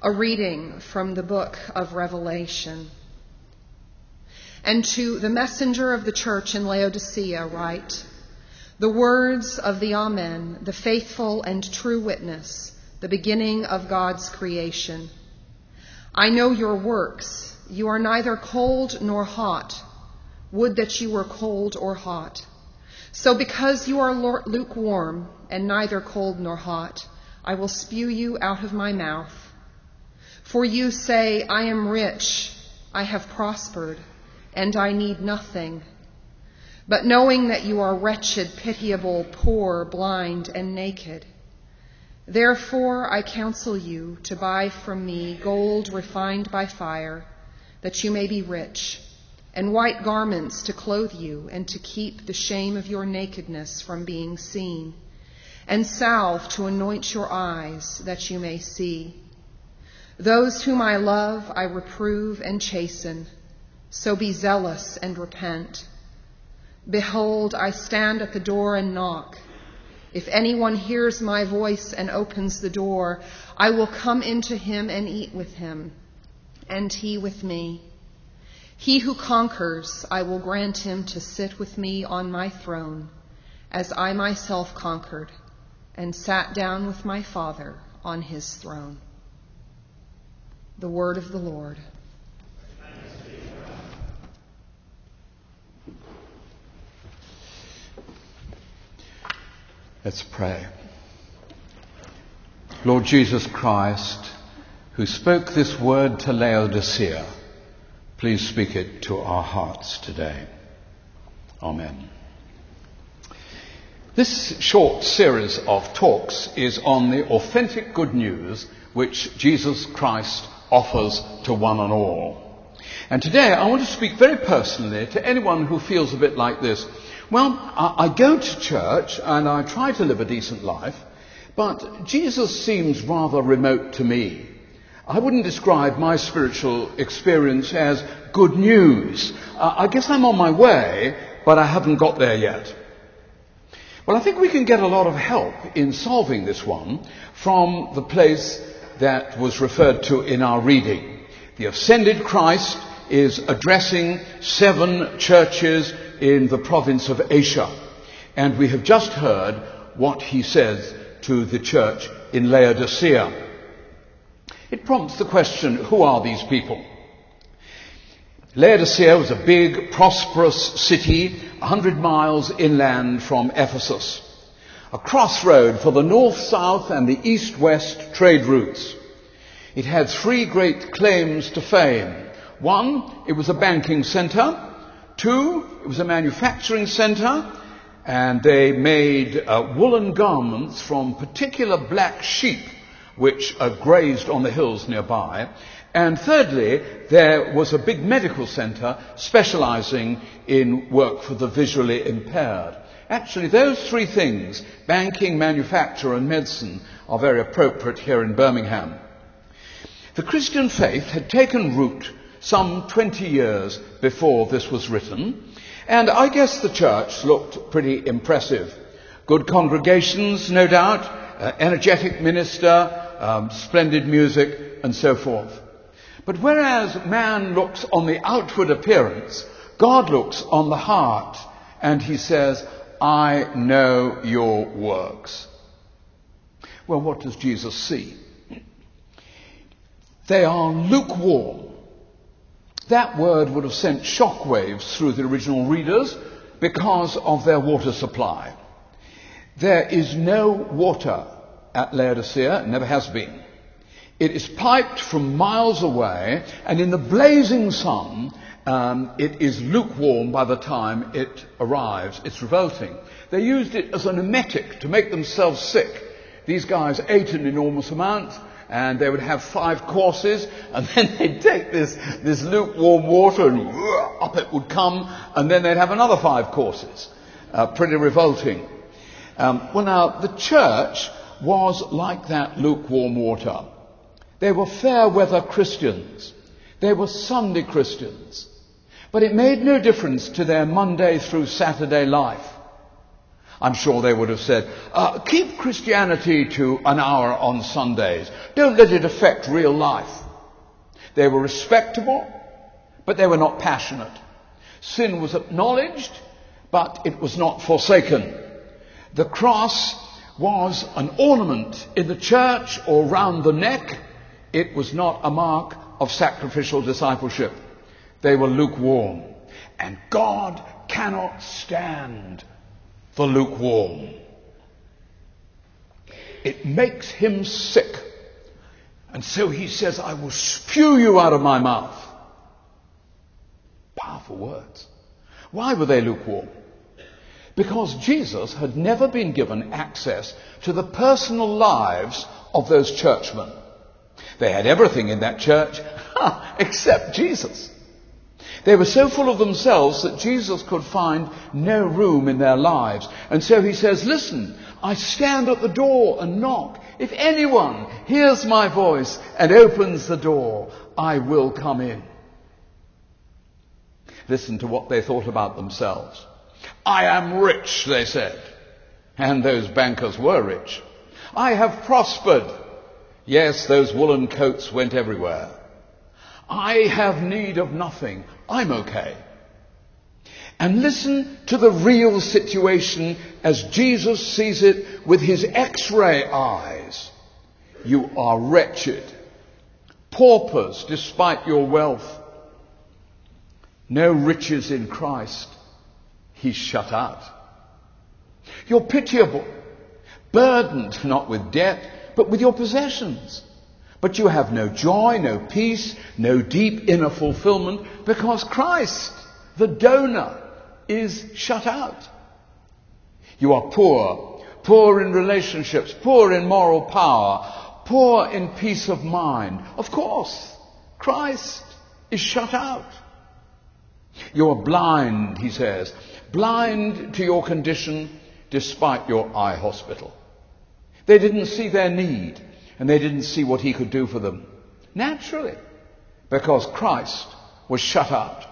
A reading from the book of Revelation. And to the messenger of the church in Laodicea, write the words of the Amen, the faithful and true witness, the beginning of God's creation. I know your works. You are neither cold nor hot. Would that you were cold or hot. So because you are lukewarm and neither cold nor hot, I will spew you out of my mouth. For you say, I am rich, I have prospered, and I need nothing. But knowing that you are wretched, pitiable, poor, blind, and naked, therefore I counsel you to buy from me gold refined by fire, that you may be rich, and white garments to clothe you, and to keep the shame of your nakedness from being seen, and salve to anoint your eyes, that you may see. Those whom I love I reprove and chasten, so be zealous and repent. Behold, I stand at the door and knock. If anyone hears my voice and opens the door, I will come into him and eat with him, and he with me. He who conquers, I will grant him to sit with me on my throne, as I myself conquered and sat down with my Father on his throne. The word of the Lord. Let's pray. Lord Jesus Christ, who spoke this word to Laodicea, please speak it to our hearts today. Amen. This short series of talks is on the authentic good news which Jesus Christ offers to one and all. And today I want to speak very personally to anyone who feels a bit like this. Well, I, I go to church and I try to live a decent life, but Jesus seems rather remote to me. I wouldn't describe my spiritual experience as good news. Uh, I guess I'm on my way, but I haven't got there yet. Well, I think we can get a lot of help in solving this one from the place that was referred to in our reading. The ascended Christ is addressing seven churches in the province of Asia. And we have just heard what he says to the church in Laodicea. It prompts the question, who are these people? Laodicea was a big, prosperous city, 100 miles inland from Ephesus a crossroad for the north-south and the east-west trade routes. It had three great claims to fame. One, it was a banking center. Two, it was a manufacturing center. And they made uh, woolen garments from particular black sheep which uh, grazed on the hills nearby. And thirdly, there was a big medical center specializing in work for the visually impaired. Actually, those three things, banking, manufacture and medicine, are very appropriate here in Birmingham. The Christian faith had taken root some 20 years before this was written, and I guess the church looked pretty impressive. Good congregations, no doubt, uh, energetic minister, um, splendid music, and so forth. But whereas man looks on the outward appearance, God looks on the heart, and he says, I know your works. Well, what does Jesus see? They are lukewarm. That word would have sent shockwaves through the original readers because of their water supply. There is no water at Laodicea, never has been. It is piped from miles away, and in the blazing sun, um, it is lukewarm by the time it arrives. It's revolting. They used it as an emetic to make themselves sick. These guys ate an enormous amount, and they would have five courses, and then they'd take this, this lukewarm water and up it would come, and then they'd have another five courses. Uh, pretty revolting. Um, well, now, the church was like that lukewarm water. They were fair weather Christians. They were Sunday Christians. But it made no difference to their Monday through Saturday life. I'm sure they would have said, uh, keep Christianity to an hour on Sundays. Don't let it affect real life. They were respectable, but they were not passionate. Sin was acknowledged, but it was not forsaken. The cross was an ornament in the church or round the neck. It was not a mark of sacrificial discipleship. They were lukewarm. And God cannot stand the lukewarm. It makes him sick. And so he says, I will spew you out of my mouth. Powerful words. Why were they lukewarm? Because Jesus had never been given access to the personal lives of those churchmen. They had everything in that church except Jesus. They were so full of themselves that Jesus could find no room in their lives. And so he says, listen, I stand at the door and knock. If anyone hears my voice and opens the door, I will come in. Listen to what they thought about themselves. I am rich, they said. And those bankers were rich. I have prospered. Yes, those woolen coats went everywhere. I have need of nothing. I'm okay. And listen to the real situation as Jesus sees it with his x-ray eyes. You are wretched, paupers despite your wealth, no riches in Christ. He's shut out. You're pitiable, burdened not with debt, but with your possessions. But you have no joy, no peace, no deep inner fulfillment because Christ, the donor, is shut out. You are poor, poor in relationships, poor in moral power, poor in peace of mind. Of course, Christ is shut out. You are blind, he says, blind to your condition despite your eye hospital. They didn't see their need and they didn't see what he could do for them. Naturally, because Christ was shut out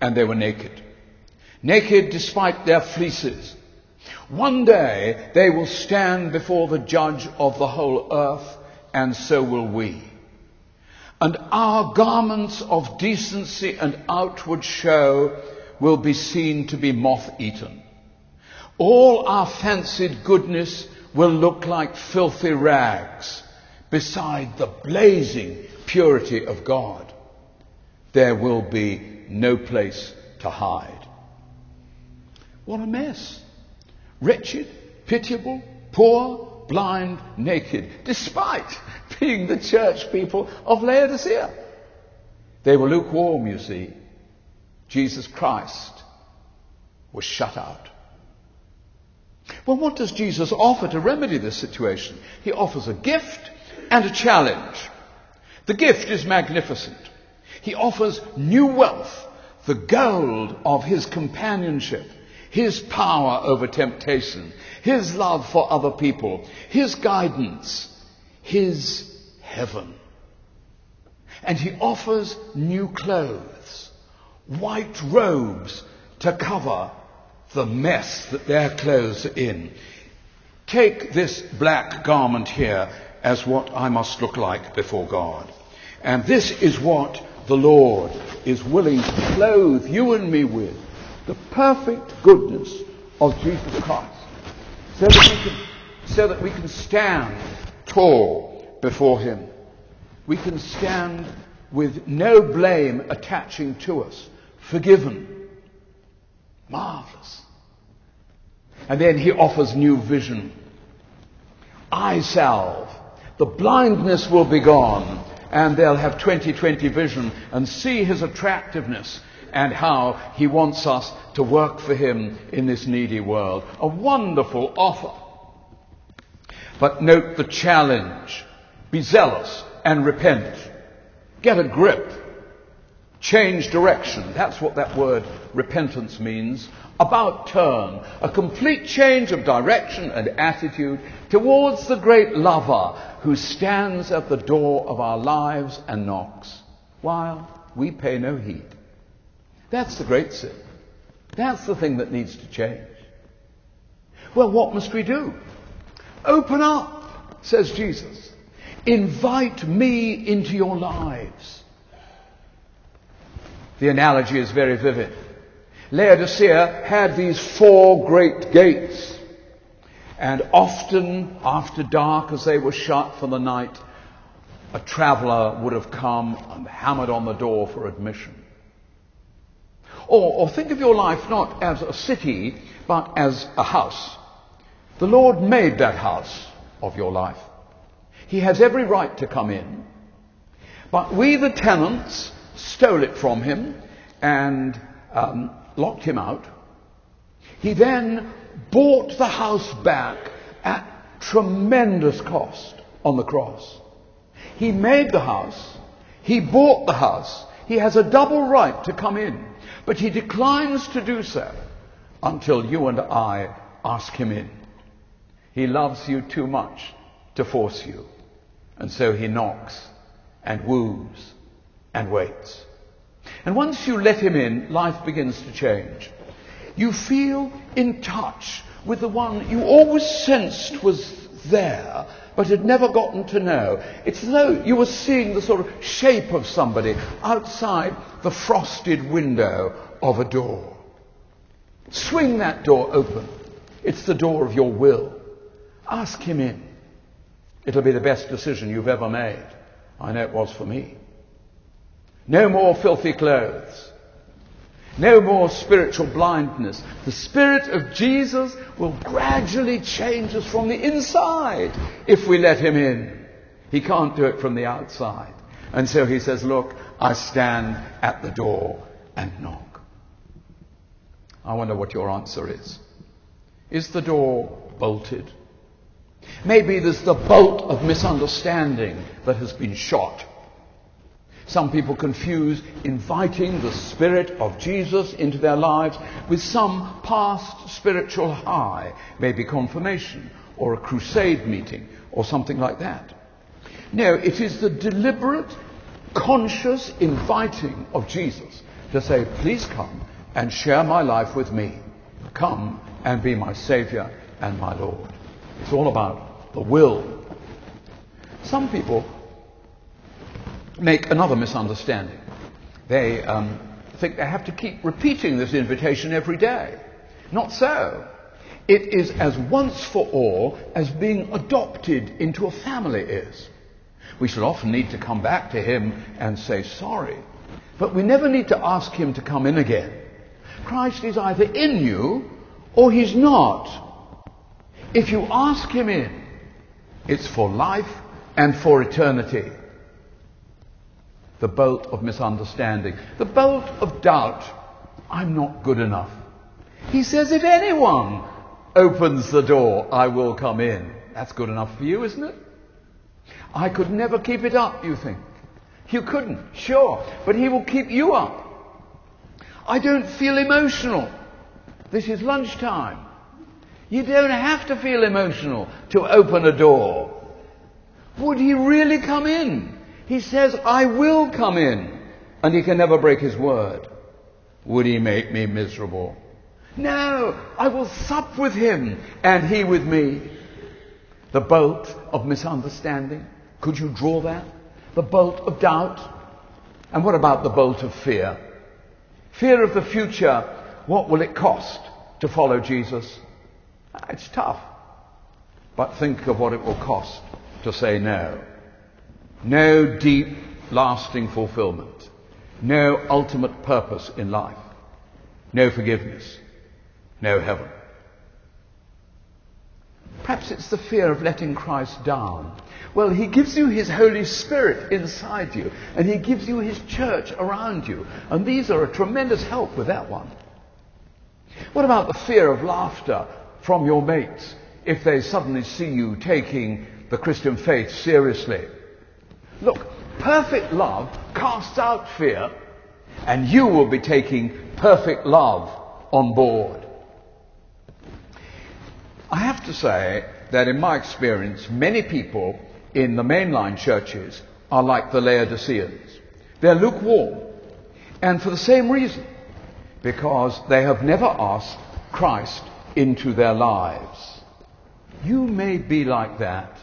and they were naked. Naked despite their fleeces. One day they will stand before the judge of the whole earth and so will we. And our garments of decency and outward show will be seen to be moth eaten. All our fancied goodness will look like filthy rags beside the blazing purity of God. There will be no place to hide. What a mess. Wretched, pitiable, poor, blind, naked, despite being the church people of Laodicea. They were lukewarm, you see. Jesus Christ was shut out. Well, what does Jesus offer to remedy this situation? He offers a gift and a challenge. The gift is magnificent. He offers new wealth, the gold of his companionship, his power over temptation, his love for other people, his guidance, his heaven. And he offers new clothes, white robes to cover the mess that their clothes are in. Take this black garment here as what I must look like before God. And this is what the Lord is willing to clothe you and me with. The perfect goodness of Jesus Christ. So that we can, so that we can stand tall before Him. We can stand with no blame attaching to us. Forgiven Marvelous. And then he offers new vision. Eye salve. The blindness will be gone and they'll have 2020 vision and see his attractiveness and how he wants us to work for him in this needy world. A wonderful offer. But note the challenge. Be zealous and repent. Get a grip. Change direction. That's what that word repentance means. About turn. A complete change of direction and attitude towards the great lover who stands at the door of our lives and knocks while we pay no heed. That's the great sin. That's the thing that needs to change. Well, what must we do? Open up, says Jesus. Invite me into your lives. The analogy is very vivid. Laodicea had these four great gates. And often after dark, as they were shut for the night, a traveller would have come and hammered on the door for admission. Or, or think of your life not as a city, but as a house. The Lord made that house of your life. He has every right to come in. But we, the tenants, stole it from him and um, locked him out. He then bought the house back at tremendous cost on the cross. He made the house. He bought the house. He has a double right to come in. But he declines to do so until you and I ask him in. He loves you too much to force you. And so he knocks and woos and waits. And once you let him in, life begins to change. You feel in touch with the one you always sensed was there, but had never gotten to know. It's as though you were seeing the sort of shape of somebody outside the frosted window of a door. Swing that door open. It's the door of your will. Ask him in. It'll be the best decision you've ever made. I know it was for me. No more filthy clothes. No more spiritual blindness. The Spirit of Jesus will gradually change us from the inside if we let Him in. He can't do it from the outside. And so He says, Look, I stand at the door and knock. I wonder what your answer is. Is the door bolted? Maybe there's the bolt of misunderstanding that has been shot. Some people confuse inviting the Spirit of Jesus into their lives with some past spiritual high, maybe confirmation or a crusade meeting or something like that. No, it is the deliberate, conscious inviting of Jesus to say, please come and share my life with me. Come and be my Savior and my Lord. It's all about the will. Some people make another misunderstanding. They um, think they have to keep repeating this invitation every day. Not so. It is as once for all as being adopted into a family is. We shall often need to come back to him and say sorry, but we never need to ask him to come in again. Christ is either in you or he's not. If you ask him in, it's for life and for eternity the bolt of misunderstanding, the bolt of doubt. I'm not good enough. He says, if anyone opens the door, I will come in. That's good enough for you, isn't it? I could never keep it up, you think. You couldn't, sure, but he will keep you up. I don't feel emotional. This is lunchtime. You don't have to feel emotional to open a door. Would he really come in? He says, I will come in. And he can never break his word. Would he make me miserable? No, I will sup with him and he with me. The bolt of misunderstanding. Could you draw that? The bolt of doubt. And what about the bolt of fear? Fear of the future. What will it cost to follow Jesus? It's tough. But think of what it will cost to say no. No deep, lasting fulfillment. No ultimate purpose in life. No forgiveness. No heaven. Perhaps it's the fear of letting Christ down. Well, He gives you His Holy Spirit inside you, and He gives you His church around you. And these are a tremendous help with that one. What about the fear of laughter from your mates if they suddenly see you taking the Christian faith seriously? Look, perfect love casts out fear, and you will be taking perfect love on board. I have to say that in my experience, many people in the mainline churches are like the Laodiceans. They're lukewarm. And for the same reason, because they have never asked Christ into their lives. You may be like that.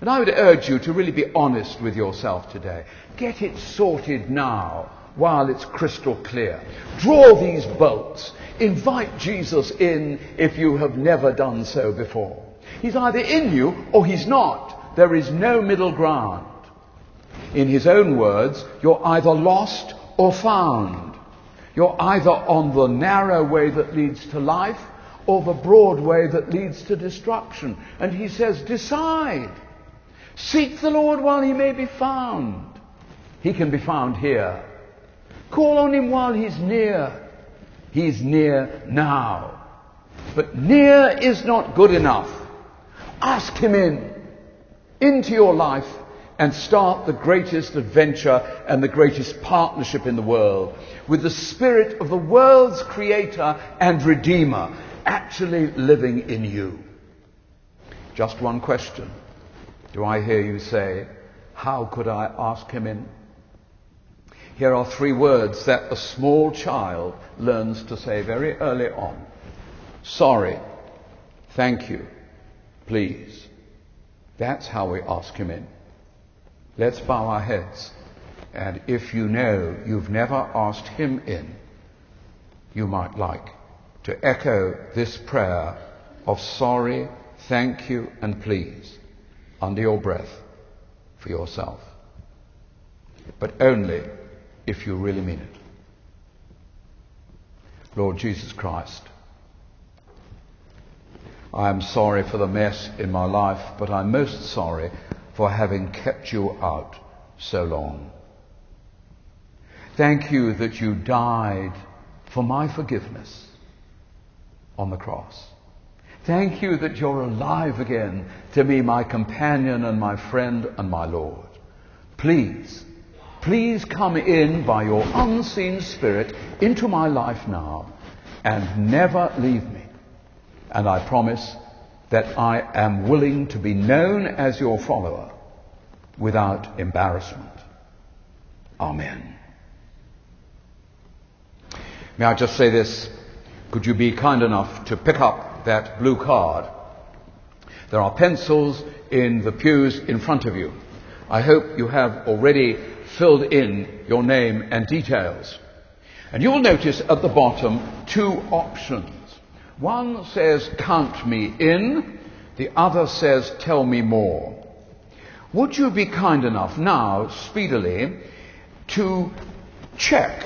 And I would urge you to really be honest with yourself today. Get it sorted now while it's crystal clear. Draw these bolts. Invite Jesus in if you have never done so before. He's either in you or he's not. There is no middle ground. In his own words, you're either lost or found. You're either on the narrow way that leads to life or the broad way that leads to destruction. And he says, decide. Seek the Lord while he may be found. He can be found here. Call on him while he's near. He's near now. But near is not good enough. Ask him in, into your life, and start the greatest adventure and the greatest partnership in the world with the Spirit of the world's Creator and Redeemer actually living in you. Just one question. Do I hear you say, How could I ask him in? Here are three words that a small child learns to say very early on Sorry, thank you, please. That's how we ask him in. Let's bow our heads. And if you know you've never asked him in, you might like to echo this prayer of sorry, thank you, and please under your breath for yourself. But only if you really mean it. Lord Jesus Christ, I am sorry for the mess in my life, but I'm most sorry for having kept you out so long. Thank you that you died for my forgiveness on the cross. Thank you that you're alive again to be my companion and my friend and my Lord. Please, please come in by your unseen Spirit into my life now and never leave me. And I promise that I am willing to be known as your follower without embarrassment. Amen. May I just say this? Could you be kind enough to pick up that blue card? There are pencils in the pews in front of you. I hope you have already filled in your name and details. And you will notice at the bottom two options. One says, count me in. The other says, tell me more. Would you be kind enough now, speedily, to check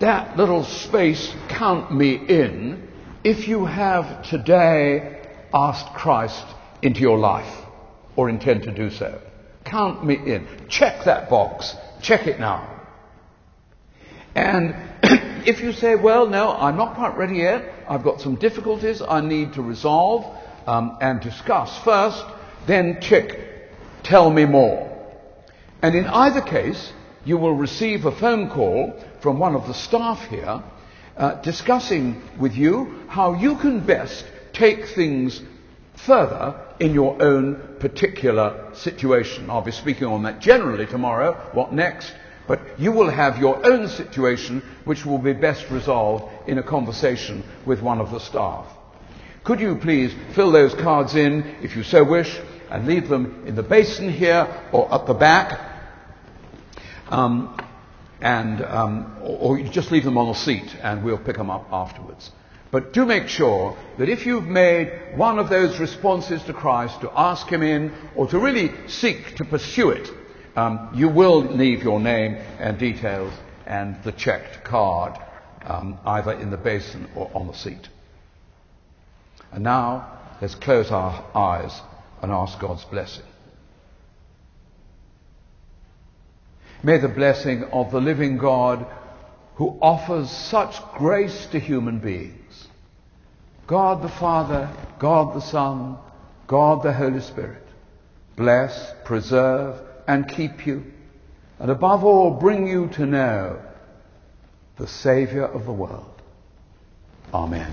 that little space, count me in, if you have today asked Christ into your life or intend to do so? Count me in. Check that box. Check it now. And if you say, well, no, I'm not quite ready yet, I've got some difficulties I need to resolve um, and discuss first, then check, tell me more. And in either case, you will receive a phone call from one of the staff here uh, discussing with you how you can best take things further in your own particular situation. I'll be speaking on that generally tomorrow. What next? But you will have your own situation which will be best resolved in a conversation with one of the staff. Could you please fill those cards in if you so wish and leave them in the basin here or at the back? Um, and, um, or, or just leave them on the seat and we'll pick them up afterwards. But do make sure that if you've made one of those responses to Christ, to ask Him in, or to really seek to pursue it, um, you will leave your name and details and the checked card um, either in the basin or on the seat. And now, let's close our eyes and ask God's blessing. May the blessing of the living God who offers such grace to human beings, God the Father, God the Son, God the Holy Spirit, bless, preserve, and keep you, and above all, bring you to know the Saviour of the world. Amen.